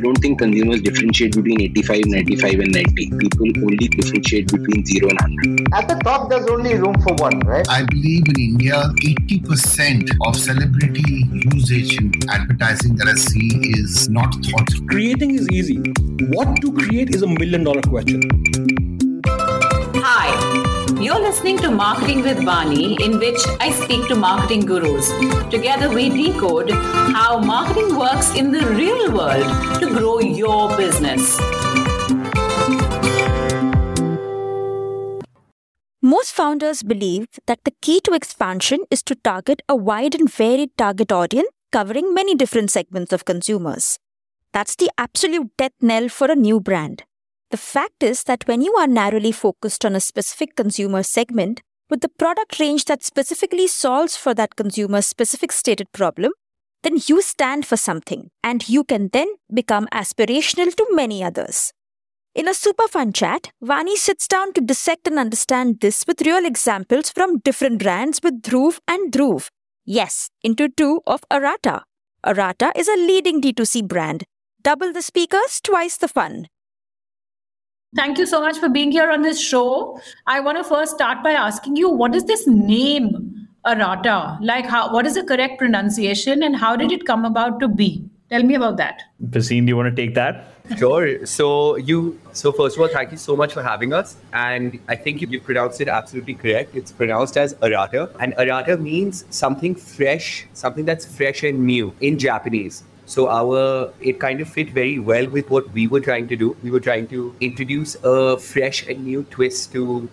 don't think consumers hmm. differentiate between 85, 95, and 90. People only differentiate between 0 and 100. At the top, there's only room for one, right? I believe in India, 80% of celebrity usage in advertising that I see is not thought. Creating is easy. What to create is a million dollar question. You're listening to Marketing with Vani, in which I speak to marketing gurus. Together, we decode how marketing works in the real world to grow your business. Most founders believe that the key to expansion is to target a wide and varied target audience covering many different segments of consumers. That's the absolute death knell for a new brand. The fact is that when you are narrowly focused on a specific consumer segment with the product range that specifically solves for that consumer's specific stated problem, then you stand for something and you can then become aspirational to many others. In a super fun chat, Vani sits down to dissect and understand this with real examples from different brands with Dhruv and Dhruv. Yes, into two of Arata. Arata is a leading D2C brand. Double the speakers, twice the fun. Thank you so much for being here on this show. I want to first start by asking you what is this name, Arata? Like, how, what is the correct pronunciation and how did it come about to be? Tell me about that. Bhasin, do you want to take that? Sure. So you. So first of all, thank you so much for having us. And I think you, you pronounced it absolutely correct. It's pronounced as arata, and arata means something fresh, something that's fresh and new in Japanese. So our it kind of fit very well with what we were trying to do. We were trying to introduce a fresh and new twist to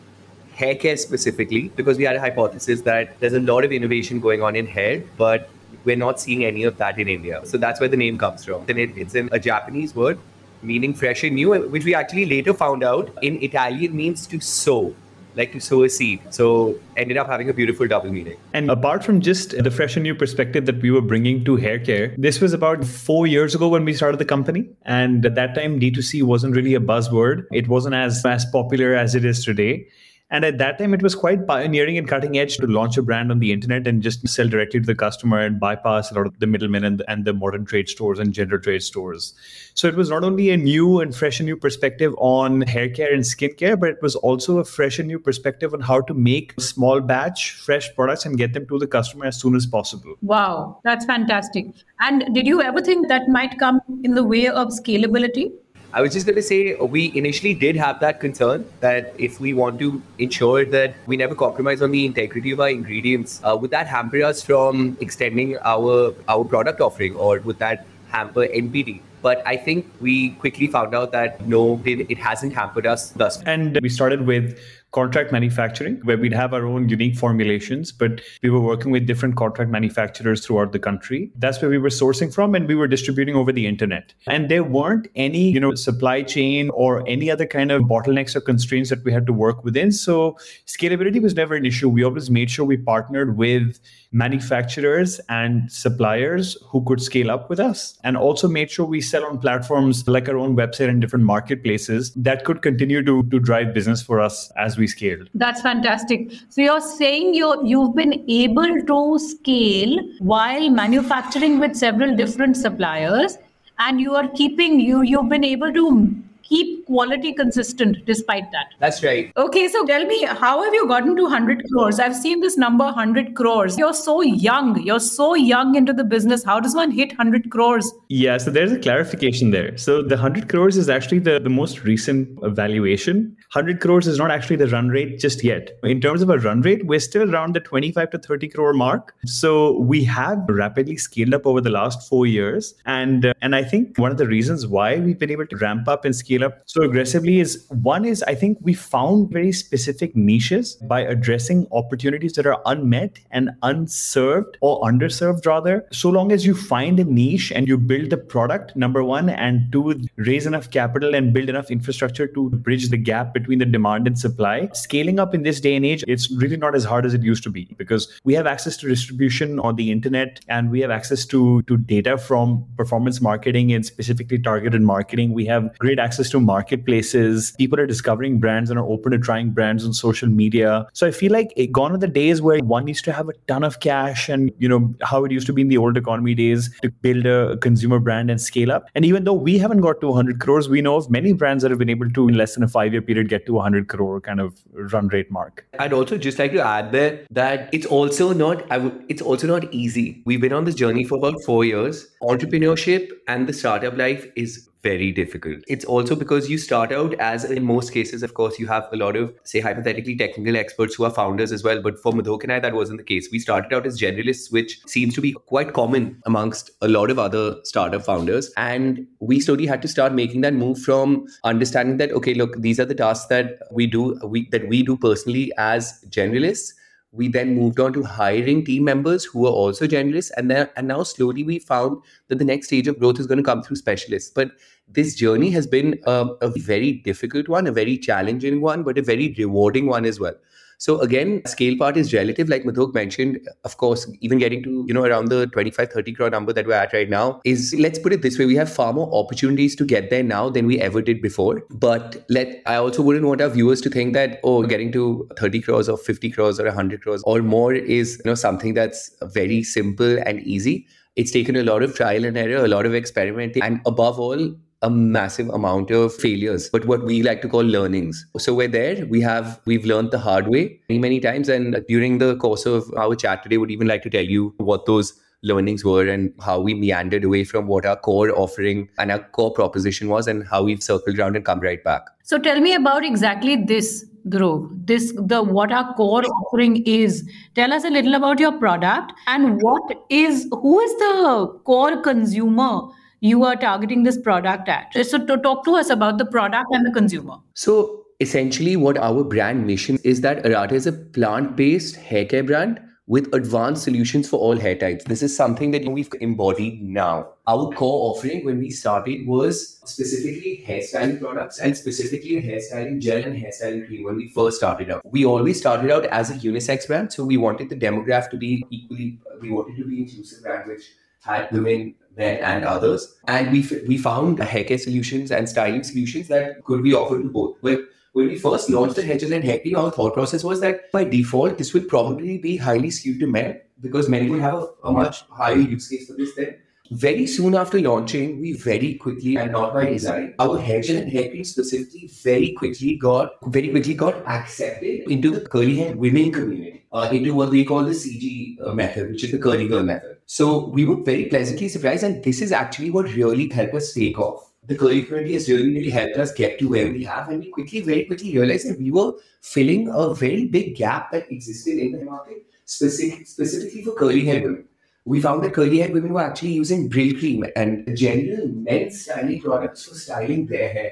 hair care specifically because we had a hypothesis that there's a lot of innovation going on in hair, but we're not seeing any of that in India. So that's where the name comes from. Then it, it's in a Japanese word meaning fresh and new, which we actually later found out in Italian means to sow like to sow a seed. So ended up having a beautiful double meaning. And apart from just the fresh and new perspective that we were bringing to hair care, this was about four years ago when we started the company. And at that time, D2C wasn't really a buzzword. It wasn't as, as popular as it is today. And at that time, it was quite pioneering and cutting edge to launch a brand on the internet and just sell directly to the customer and bypass a lot of the middlemen and, and the modern trade stores and general trade stores. So it was not only a new and fresh and new perspective on hair care and skincare, but it was also a fresh and new perspective on how to make small batch fresh products and get them to the customer as soon as possible. Wow, that's fantastic. And did you ever think that might come in the way of scalability? I was just going to say, we initially did have that concern that if we want to ensure that we never compromise on the integrity of our ingredients, uh, would that hamper us from extending our our product offering, or would that hamper NPD? But I think we quickly found out that no, it hasn't hampered us thus. And we started with contract manufacturing where we'd have our own unique formulations but we were working with different contract manufacturers throughout the country. That's where we were sourcing from and we were distributing over the internet. And there weren't any you know supply chain or any other kind of bottlenecks or constraints that we had to work within. So scalability was never an issue. We always made sure we partnered with manufacturers and suppliers who could scale up with us and also made sure we sell on platforms like our own website and different marketplaces that could continue to, to drive business for us as we scaled. That's fantastic. So you're saying you you've been able to scale while manufacturing with several different suppliers and you are keeping you you've been able to keep quality consistent despite that. That's right. Okay, so tell me, how have you gotten to 100 crores? I've seen this number 100 crores. You're so young. You're so young into the business. How does one hit 100 crores? Yeah, so there's a clarification there. So the 100 crores is actually the, the most recent valuation. 100 crores is not actually the run rate just yet. In terms of a run rate, we're still around the 25 to 30 crore mark. So we have rapidly scaled up over the last four years. And, uh, and I think one of the reasons why we've been able to ramp up and scale scale up so aggressively is one is I think we found very specific niches by addressing opportunities that are unmet and unserved or underserved rather. So long as you find a niche and you build the product, number one, and two, raise enough capital and build enough infrastructure to bridge the gap between the demand and supply. Scaling up in this day and age, it's really not as hard as it used to be because we have access to distribution on the internet and we have access to, to data from performance marketing and specifically targeted marketing. We have great access access to marketplaces. People are discovering brands and are open to trying brands on social media. So I feel like it, gone are the days where one needs to have a ton of cash and you know how it used to be in the old economy days to build a consumer brand and scale up. And even though we haven't got to 100 crores, we know of many brands that have been able to in less than a five year period get to 100 crore kind of run rate mark. I'd also just like to add there that it's also not I w- it's also not easy. We've been on this journey for about 4 years. Entrepreneurship and the startup life is very difficult. It's also because you start out as, in most cases, of course, you have a lot of, say, hypothetically technical experts who are founders as well. But for Madhok and I, that wasn't the case. We started out as generalists, which seems to be quite common amongst a lot of other startup founders. And we slowly had to start making that move from understanding that, okay, look, these are the tasks that we do, we, that we do personally as generalists we then moved on to hiring team members who are also generalists and then and now slowly we found that the next stage of growth is going to come through specialists. But this journey has been a, a very difficult one a very challenging one but a very rewarding one as well so again, scale part is relative, like Madhok mentioned. Of course, even getting to you know around the 25, 30 crore number that we're at right now is let's put it this way: we have far more opportunities to get there now than we ever did before. But let I also wouldn't want our viewers to think that oh, getting to 30 crores or 50 crores or 100 crores or more is you know something that's very simple and easy. It's taken a lot of trial and error, a lot of experimenting, and above all, a massive amount of failures, but what we like to call learnings. So we're there. We have we've learned the hard way many many times, and during the course of our chat today, would even like to tell you what those learnings were and how we meandered away from what our core offering and our core proposition was, and how we've circled around and come right back. So tell me about exactly this, Dhruv. This the what our core offering is. Tell us a little about your product and what is who is the core consumer you are targeting this product at. So, to talk to us about the product and the consumer. So, essentially, what our brand mission is that Arata is a plant based hair care brand with advanced solutions for all hair types. This is something that we've embodied now. Our core offering when we started was specifically hairstyling products and specifically a hairstyling gel and hairstyling cream when we first started out. We always started out as a unisex brand, so we wanted the demographic to be equally, we wanted to be inclusive brand which had women, men, and others. And we we found hair solutions and styling solutions that could be offered to both. But when we first launched the hedges and hair our thought process was that by default, this would probably be highly skewed to men because men would have a, a much higher use case for this then. Very soon after launching, we very quickly and not by design, our hair and hair cream specifically very quickly got very quickly got accepted into the curly hair women community, uh, into what we call the CG uh, method, which is the curly girl method. So we were very pleasantly surprised, and this is actually what really helped us take off. The curly community has really, really helped us get to where we have, and we quickly, very quickly realized that we were filling a very big gap that existed in the market, specific, specifically for curly hair women we found that curly hair women were actually using Brylcreem and general men's styling products for styling their hair.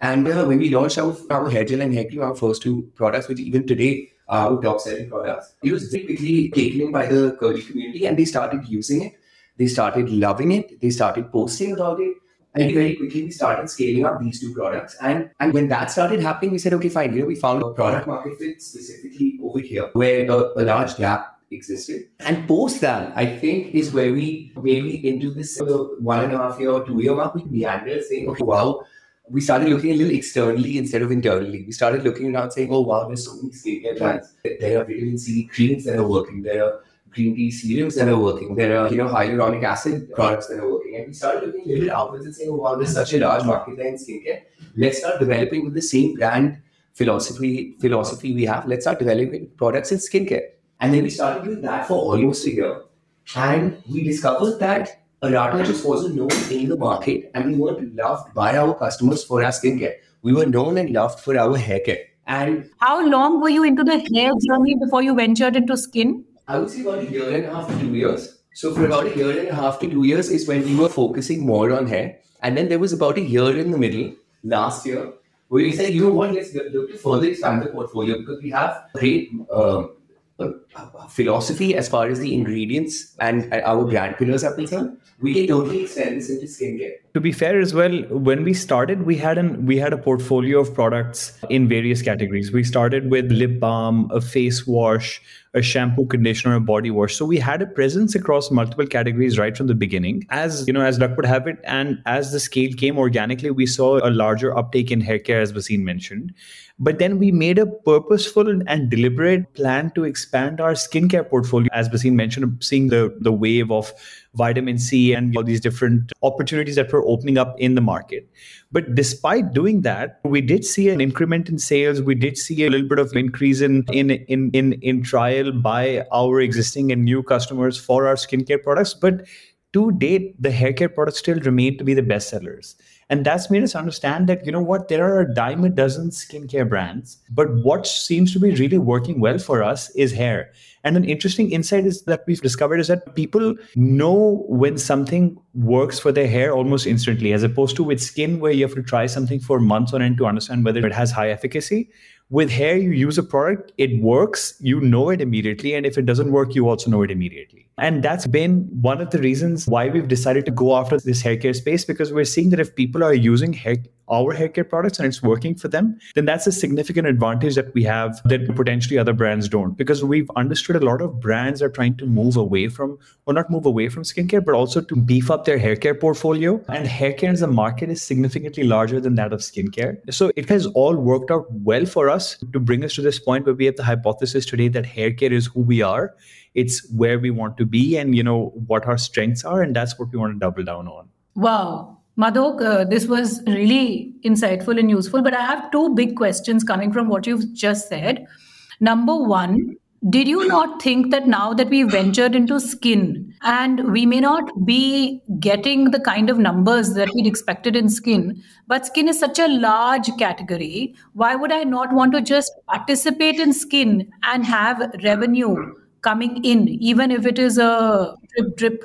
And uh, when we launched our, our hair gel and hair cream, our first two products, which even today our top selling products, it was very quickly taken in by the curly community and they started using it. They started loving it. They started posting about it. And very quickly we started scaling up these two products. And and when that started happening, we said, okay, fine, you know, we found a product market fit specifically over here, where a, a large gap existed. And post that, I think, is where we maybe into this uh, one and a half year or two year mark, we meandered saying, okay, wow, we started looking a little externally instead of internally. We started looking around saying, oh, wow, there's so many skincare brands. There are vitamin C creams that are working. There are green tea serums that are working. There are, you know, hyaluronic acid products that are working. And we started looking a little outwards and saying, oh, wow, there's such a large market there in skincare. Let's start developing with the same brand philosophy philosophy we have. Let's start developing products in skincare. And then we started doing that for almost a year. And we discovered that Arata just wasn't known in the market and we weren't loved by our customers for our skincare. We were known and loved for our hair care. And how long were you into the hair journey before you ventured into skin? I would say about a year and a half to two years. So for about a year and a half to two years is when we were focusing more on hair. And then there was about a year in the middle last year where we said, you know what, let's look to further expand the portfolio because we have great um, Uh, philosophy as far as the ingredients and uh, our brand pillars are concerned, we can totally extend this into skincare. To be fair as well when we started we had an we had a portfolio of products in various categories. We started with lip balm a face wash a shampoo conditioner a body wash. So we had a presence across multiple categories right from the beginning. As you know as luck would have it and as the scale came organically we saw a larger uptake in hair care as Bhasin mentioned. But then we made a purposeful and deliberate plan to expand our skincare portfolio as Bhasin mentioned seeing the the wave of vitamin C and all these different opportunities that were opening up in the market. But despite doing that, we did see an increment in sales. We did see a little bit of increase in in in in, in trial by our existing and new customers for our skincare products. But to date, the hair care products still remain to be the best sellers. And that's made us understand that, you know what, there are a dime a dozen skincare brands, but what seems to be really working well for us is hair. And an interesting insight is that we've discovered is that people know when something works for their hair almost instantly, as opposed to with skin, where you have to try something for months on end to understand whether it has high efficacy. With hair, you use a product, it works, you know it immediately. And if it doesn't work, you also know it immediately. And that's been one of the reasons why we've decided to go after this hair care space because we're seeing that if people are using hair, our hair care products and it's working for them, then that's a significant advantage that we have that potentially other brands don't. Because we've understood a lot of brands are trying to move away from, or not move away from skincare, but also to beef up their hair care portfolio. And hair care as a market is significantly larger than that of skincare. So it has all worked out well for us to bring us to this point where we have the hypothesis today that hair care is who we are it's where we want to be and you know what our strengths are and that's what we want to double down on wow Madhok, uh, this was really insightful and useful, but I have two big questions coming from what you've just said. Number one, did you not think that now that we ventured into skin and we may not be getting the kind of numbers that we'd expected in skin, but skin is such a large category, why would I not want to just participate in skin and have revenue coming in, even if it is a drip drip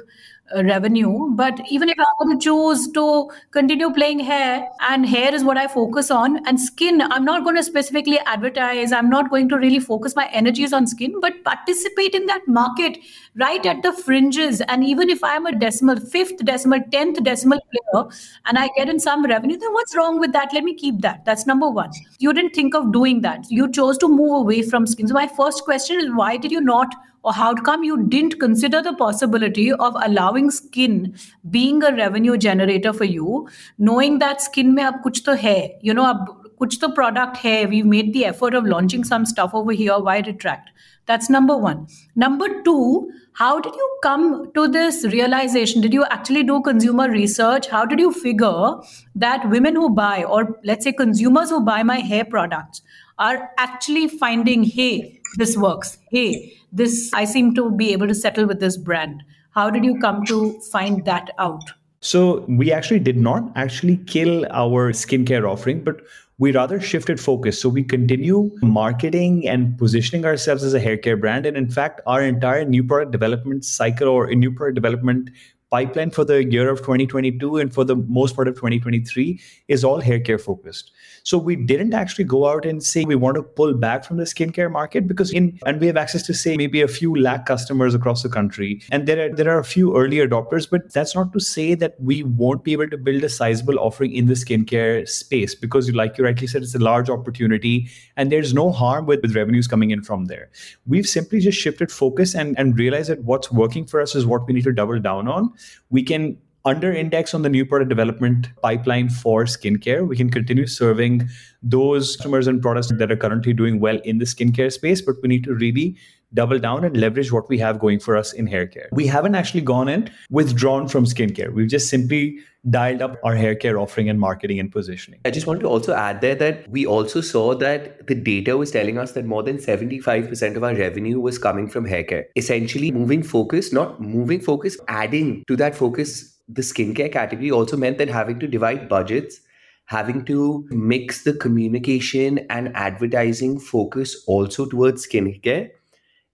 revenue. But even if I want to choose to continue playing hair, and hair is what I focus on, and skin, I'm not going to specifically advertise. I'm not going to really focus my energies on skin, but participate in that market right at the fringes. And even if I'm a decimal, fifth decimal, tenth decimal player, and I get in some revenue, then what's wrong with that? Let me keep that. That's number one. You didn't think of doing that. You chose to move away from skin. So my first question is, why did you not? Or how come you didn't consider the possibility of allowing skin being a revenue generator for you knowing that skin mein ab kuch to hai you know ab kuch to product hai we've made the effort of launching some stuff over here why retract? That's number 1 number 2 how did you come to this realization? Did you actually do consumer research? How did you figure that women who buy or let's say consumers who buy my hair products are actually finding hey this works hey this I seem to be able to settle with this brand. How did you come to find that out? So we actually did not actually kill our skincare offering, but we rather shifted focus. So we continue marketing and positioning ourselves as a hair care brand. And in fact, our entire new product development cycle or new product development pipeline for the year of 2022 and for the most part of 2023 is all hair care focused. So we didn't actually go out and say we want to pull back from the skincare market because in and we have access to say maybe a few lakh customers across the country. And there are there are a few early adopters, but that's not to say that we won't be able to build a sizable offering in the skincare space because like you rightly said, it's a large opportunity and there's no harm with, with revenues coming in from there. We've simply just shifted focus and, and realized that what's working for us is what we need to double down on. We can under index on the new product development pipeline for skincare. We can continue serving those customers and products that are currently doing well in the skincare space, but we need to really double down and leverage what we have going for us in hair care. We haven't actually gone and withdrawn from skincare. We've just simply dialed up our hair care offering and marketing and positioning. I just want to also add there that we also saw that the data was telling us that more than 75% of our revenue was coming from hair care. Essentially, moving focus, not moving focus, adding to that focus the skincare category also meant that having to divide budgets, having to mix the communication and advertising focus also towards skincare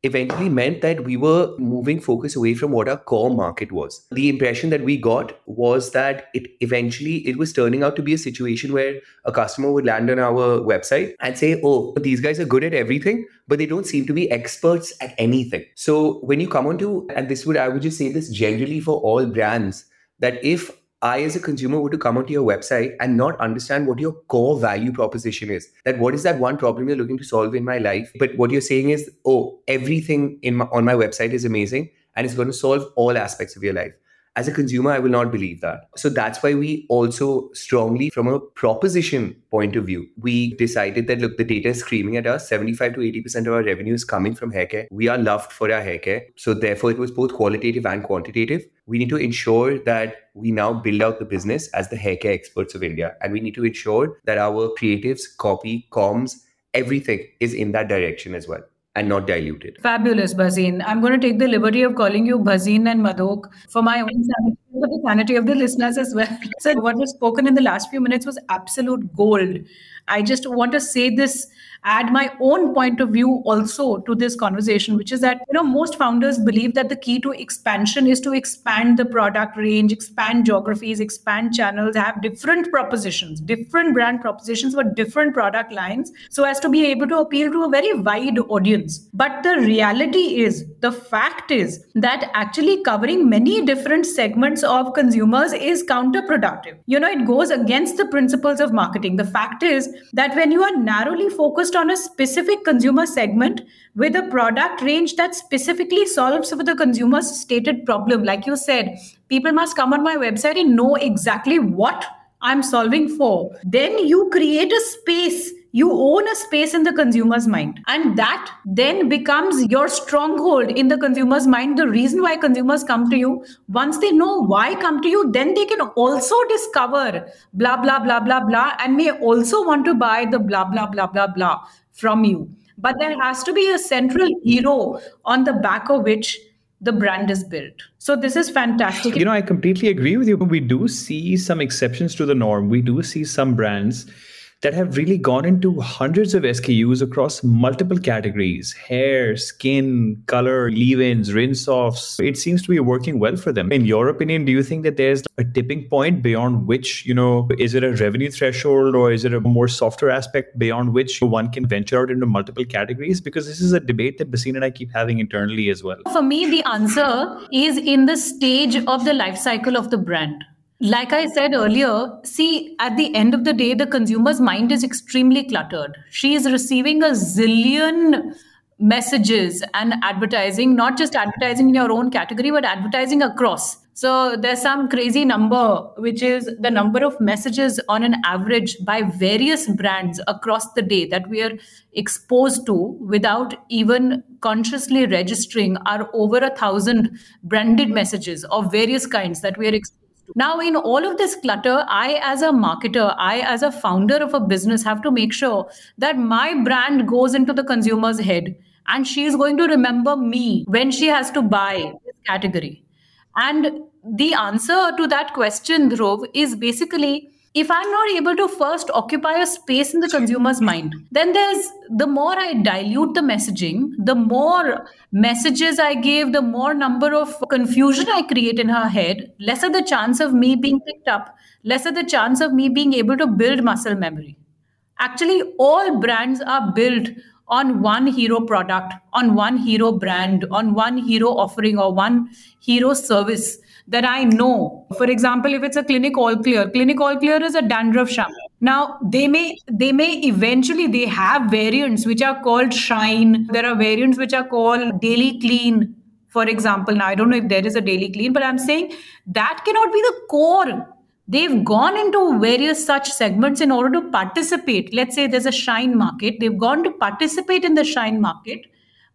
eventually meant that we were moving focus away from what our core market was. The impression that we got was that it eventually it was turning out to be a situation where a customer would land on our website and say oh these guys are good at everything but they don't seem to be experts at anything. So when you come on to and this would i would just say this generally for all brands that if I, as a consumer, were to come onto your website and not understand what your core value proposition is, that what is that one problem you're looking to solve in my life? But what you're saying is, oh, everything in my, on my website is amazing and it's going to solve all aspects of your life as a consumer, I will not believe that. So that's why we also strongly, from a proposition point of view, we decided that look, the data is screaming at us. 75 to 80% of our revenue is coming from hair care. We are loved for our hair care. So therefore, it was both qualitative and quantitative. We need to ensure that we now build out the business as the hair care experts of India. And we need to ensure that our creatives, copy, comms, everything is in that direction as well and not diluted. Fabulous, Bhasin. I'm going to take the liberty of calling you Bhasin and Madhok for my own sanity, for the sanity of the listeners as well. So, what was spoken in the last few minutes was absolute gold. I just want to say this add my own point of view also to this conversation which is that you know most founders believe that the key to expansion is to expand the product range expand geographies expand channels have different propositions different brand propositions for different product lines so as to be able to appeal to a very wide audience. But the reality is the fact is that actually covering many different segments of consumers is counterproductive. You know it goes against the principles of marketing. The fact is that when you are narrowly focused focused on a specific consumer segment with a product range that specifically solves for the consumer's stated problem. Like you said, people must come on my website and know exactly what I'm solving for. Then you create a space you own a space in the consumer's mind and that then becomes your stronghold in the consumer's mind the reason why consumers come to you once they know why come to you then they can also discover blah blah blah blah blah and may also want to buy the blah blah blah blah blah from you but there has to be a central hero on the back of which the brand is built. So this is fantastic. You know, I completely agree with you. We do see some exceptions to the norm. We do see some brands that have really gone into hundreds of SKUs across multiple categories hair, skin, color, leave ins, rinse offs. It seems to be working well for them. In your opinion, do you think that there's a tipping point beyond which, you know, is it a revenue threshold or is it a more softer aspect beyond which one can venture out into multiple categories? Because this is a debate that Bhasin and I keep having internally as well. For me, the answer is in the stage of the life cycle of the brand. Like I said earlier, see, at the end of the day, the consumer's mind is extremely cluttered. She is receiving a zillion messages and advertising, not just advertising in your own category, but advertising across. So there's some crazy number, which is the number of messages on an average by various brands across the day that we are exposed to without even consciously registering are over a thousand branded messages of various kinds that we are exposed now, in all of this clutter, I, as a marketer, I, as a founder of a business, have to make sure that my brand goes into the consumer's head and she is going to remember me when she has to buy this category. And the answer to that question, Dhruv, is basically if I'm not able to first occupy a space in the consumer's mind, then there's the more I dilute the messaging, the more messages I give, the more number of confusion I create in her head, lesser the chance of me being picked up, lesser the chance of me being able to build muscle memory. Actually, all brands are built on one hero product, on one hero brand, on one hero offering, or one hero service that I know. For example, if it's a clinic all clear, clinic all clear is a dandruff shampoo. Now they may they may eventually they have variants which are called shine. There are variants which are called daily clean. For example, now I don't know if there is a daily clean, but I'm saying that cannot be the core. They've gone into various such segments in order to participate. Let's say there's a shine market. They've gone to participate in the shine market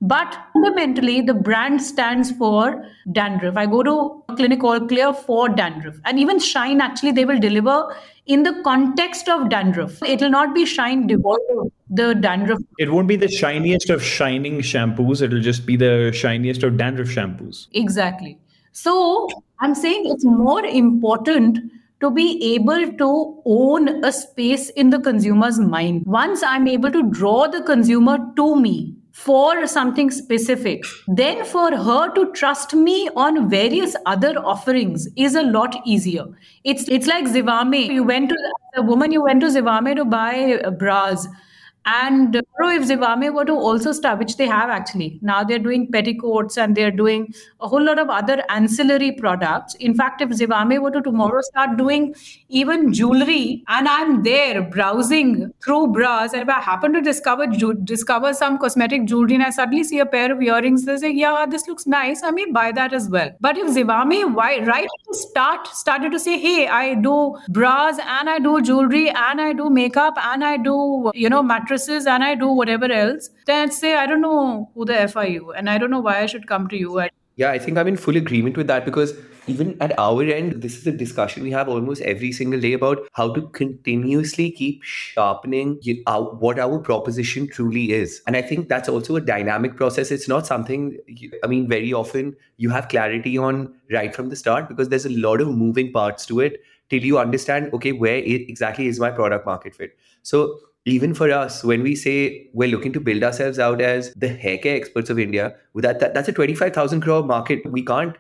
but fundamentally, the brand stands for dandruff. I go to a Clinic All Clear for dandruff. And even Shine, actually, they will deliver in the context of dandruff. It will not be Shine devoid of the dandruff. It won't be the shiniest of shining shampoos. It'll just be the shiniest of dandruff shampoos. Exactly. So I'm saying it's more important to be able to own a space in the consumer's mind. Once I'm able to draw the consumer to me, for something specific, then for her to trust me on various other offerings is a lot easier. It's it's like Zivame. You went to the woman, you went to Zivame to buy uh, bras. And uh, if Zivame were to also start, which they have actually, now they're doing petticoats and they're doing a whole lot of other ancillary products. In fact, if Zivame were to tomorrow start doing even jewelry, and I'm there browsing through bras, and if I happen to discover ju- discover some cosmetic jewelry, and I suddenly see a pair of earrings, they say, "Yeah, this looks nice. I may buy that as well." But if Zivame, why right to start started to say, "Hey, I do bras and I do jewelry and I do makeup and I do you know mattress." And I do whatever else, then I'd say, I don't know who the F are you and I don't know why I should come to you. Yeah, I think I'm in full agreement with that because even at our end, this is a discussion we have almost every single day about how to continuously keep sharpening what our proposition truly is. And I think that's also a dynamic process. It's not something, I mean, very often you have clarity on right from the start because there's a lot of moving parts to it till you understand, okay, where exactly is my product market fit. So even for us, when we say we're looking to build ourselves out as the hair care experts of India, that, that that's a 25,000 crore market. We can't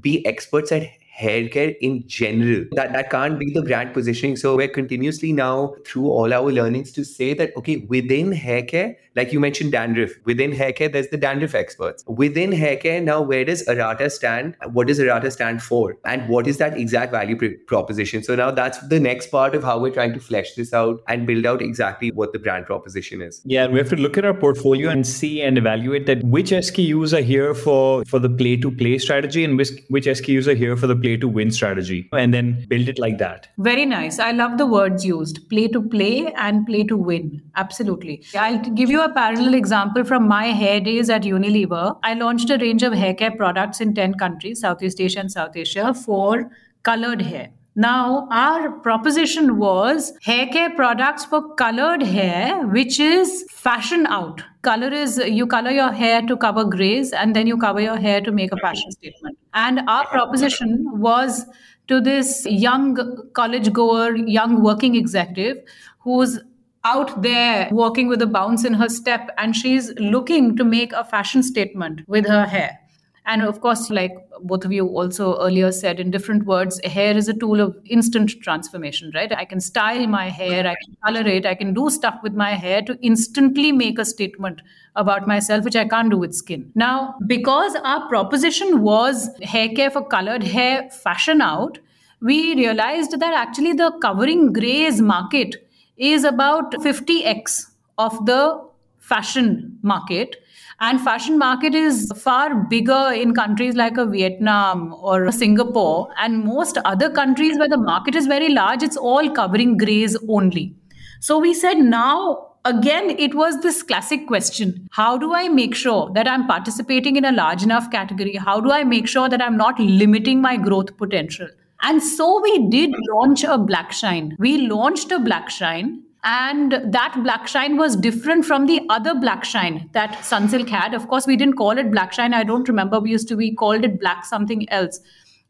be experts at hair care in general. That that can't be the brand positioning. So we're continuously now through all our learnings to say that okay, within hair care, like you mentioned dandruff, within hair care, there's the dandruff experts. Within hair care, now where does Arata stand? What does Arata stand for? And what is that exact value pr- proposition? So now that's the next part of how we're trying to flesh this out and build out exactly what the brand proposition is. Yeah, and we have to look at our portfolio and see and evaluate that which SKUs are here for for the play to play strategy and which which SKUs are here for the play to win strategy and then build it like that. Very nice. I love the words used play to play and play to win. Absolutely. I'll give you a parallel example from my hair days at Unilever. I launched a range of hair care products in 10 countries, Southeast Asia and South Asia, for colored hair. Now, our proposition was hair care products for colored hair, which is fashion out. Color is you color your hair to cover grays and then you cover your hair to make a fashion statement. And our proposition was to this young college goer, young working executive who's out there working with a bounce in her step and she's looking to make a fashion statement with her hair and of course, like both of you also earlier said in different words, hair is a tool of instant transformation, right? I can style my hair, I can color it, I can do stuff with my hair to instantly make a statement about myself, which I can't do with skin. Now, because our proposition was hair care for colored hair, fashion out, we realized that actually the covering grays market is about 50x of the fashion market and fashion market is far bigger in countries like a Vietnam or Singapore and most other countries where the market is very large, it's all covering grays only. So we said now again, it was this classic question How do I make sure that I'm participating in a large enough category? How do I make sure that I'm not limiting my growth potential? And so we did launch a black shine. We launched a black shine and that black shine was different from the other black shine that Sunsilk had. Of course, we didn't call it black shine. I don't remember. We used to, we called it black something else.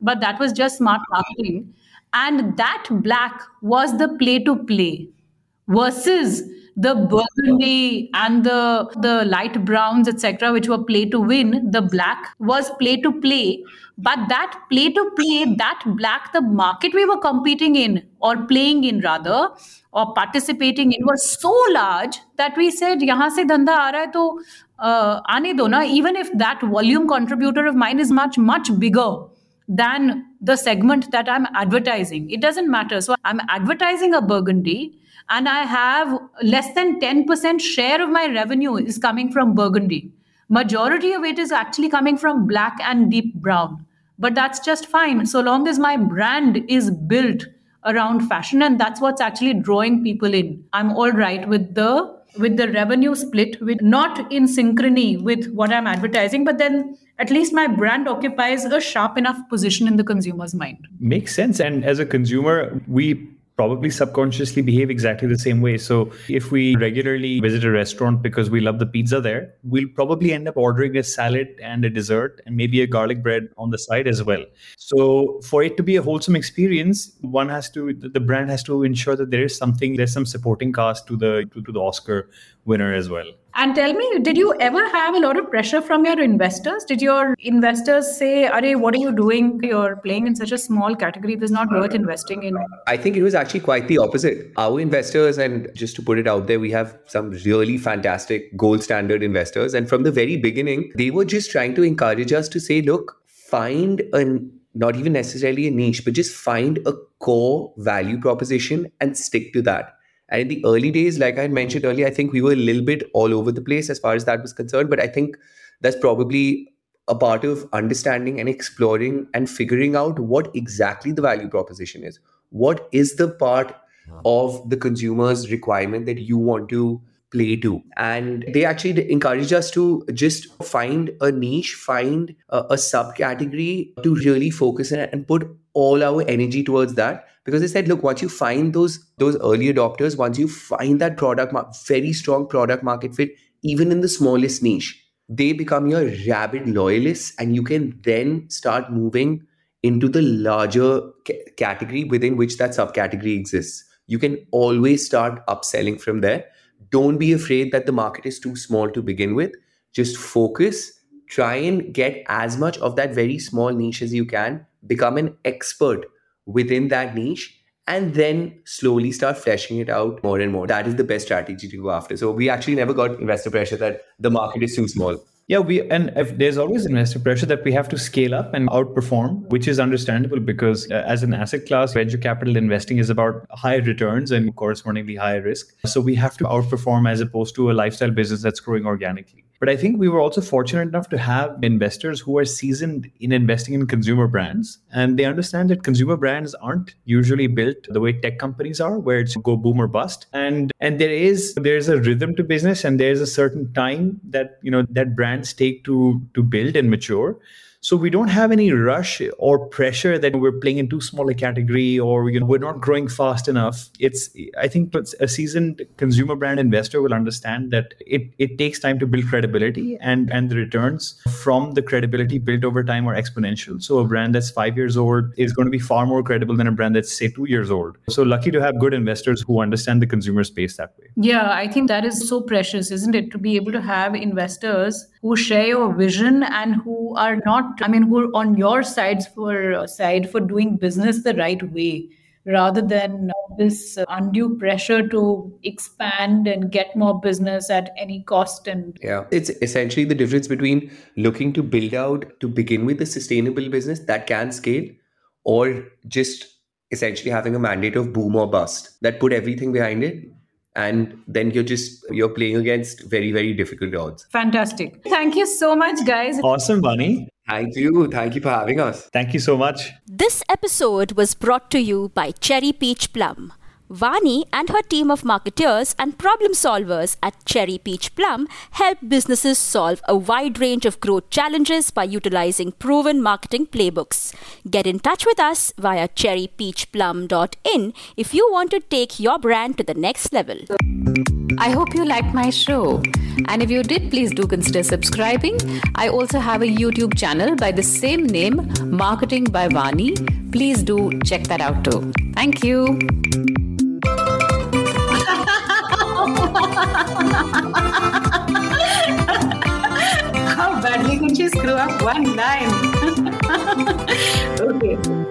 But that was just smart marketing. And that black was the play to play versus the burgundy and the the light browns etc which were play to win the black was play to play. But that play to play that black the market we were competing in or playing in rather or participating in was so large that we said yahan se dhanda aa raha hai to uh, aane do na. Even if that volume contributor of mine is much much bigger than the segment that i'm advertising it doesn't matter. So i'm advertising a burgundy and i have less than 10% share of my revenue is coming from burgundy. Majority of it is actually coming from black and deep brown. But that's just fine so long as my brand is built around fashion and that's what's actually drawing people in. I'm all right with the with the revenue split with not in synchrony with what i'm advertising but then at least my brand occupies a sharp enough position in the consumer's mind. Makes sense. And as a consumer we probably subconsciously behave exactly the same way. So if we regularly visit a restaurant because we love the pizza there, we'll probably end up ordering a salad and a dessert and maybe a garlic bread on the side as well. So for it to be a wholesome experience, one has to the brand has to ensure that there is something there's some supporting cast to the to, to the Oscar winner as well. And tell me, did you ever have a lot of pressure from your investors? Did your investors say, Are, what are you doing? You're playing in such a small category, this is not worth investing in? I think it was actually quite the opposite. Our investors, and just to put it out there, we have some really fantastic gold standard investors. And from the very beginning, they were just trying to encourage us to say, look, find a not even necessarily a niche, but just find a core value proposition and stick to that. And in the early days, like I mentioned earlier, I think we were a little bit all over the place as far as that was concerned. But I think that's probably a part of understanding and exploring and figuring out what exactly the value proposition is. What is the part of the consumer's requirement that you want to play to and they actually encourage us to just find a niche find a, a subcategory to really focus on and put all our energy towards that because they said look once you find those those early adopters once you find that product very strong product market fit even in the smallest niche they become your rabid loyalists and you can then start moving into the larger c- category within which that subcategory exists. You can always start upselling from there. Don't be afraid that the market is too small to begin with. Just focus, try and get as much of that very small niche as you can, become an expert within that niche, and then slowly start fleshing it out more and more. That is the best strategy to go after. So we actually never got investor pressure that the market is too small. Yeah, we and if there's always investor pressure that we have to scale up and outperform, which is understandable because uh, as an asset class, venture capital investing is about high returns and correspondingly higher risk. So we have to outperform as opposed to a lifestyle business that's growing organically. But I think we were also fortunate enough to have investors who are seasoned in investing in consumer brands. And they understand that consumer brands aren't usually built the way tech companies are, where it's go boom or bust. And and there is there's a rhythm to business and there's a certain time that you know that brands take to to build and mature. So we don't have any rush or pressure that we're playing in too small a category or you know we're not growing fast enough. It's I think a seasoned consumer brand investor will understand that it, it takes time to build credibility and and the returns from the credibility built over time are exponential. So a brand that's five years old is going to be far more credible than a brand that's say two years old. So lucky to have good investors who understand the consumer space that way. Yeah, I think that is so precious, isn't it? To be able to have investors who share your vision and who are not I mean, who are on your sides for uh, side for doing business the right way, rather than this uh, undue pressure to expand and get more business at any cost. And yeah, it's essentially the difference between looking to build out to begin with a sustainable business that can scale, or just essentially having a mandate of boom or bust that put everything behind it and then you're just you're playing against very very difficult odds. Fantastic. Thank you so much guys. Awesome Vani thank you. Thank you for having us. Thank you so much. This episode was brought to you by cherry peach plum Vani and her team of marketeers and problem solvers at Cherry Peach Plum help businesses solve a wide range of growth challenges by utilizing proven marketing playbooks. Get in touch with us via cherrypeachplum.in if you want to take your brand to the next level. I hope you liked my show. And if you did, please do consider subscribing. I also have a YouTube channel by the same name, Marketing by Vani. Please do check that out too. Thank you. How badly could you screw up one line? okay.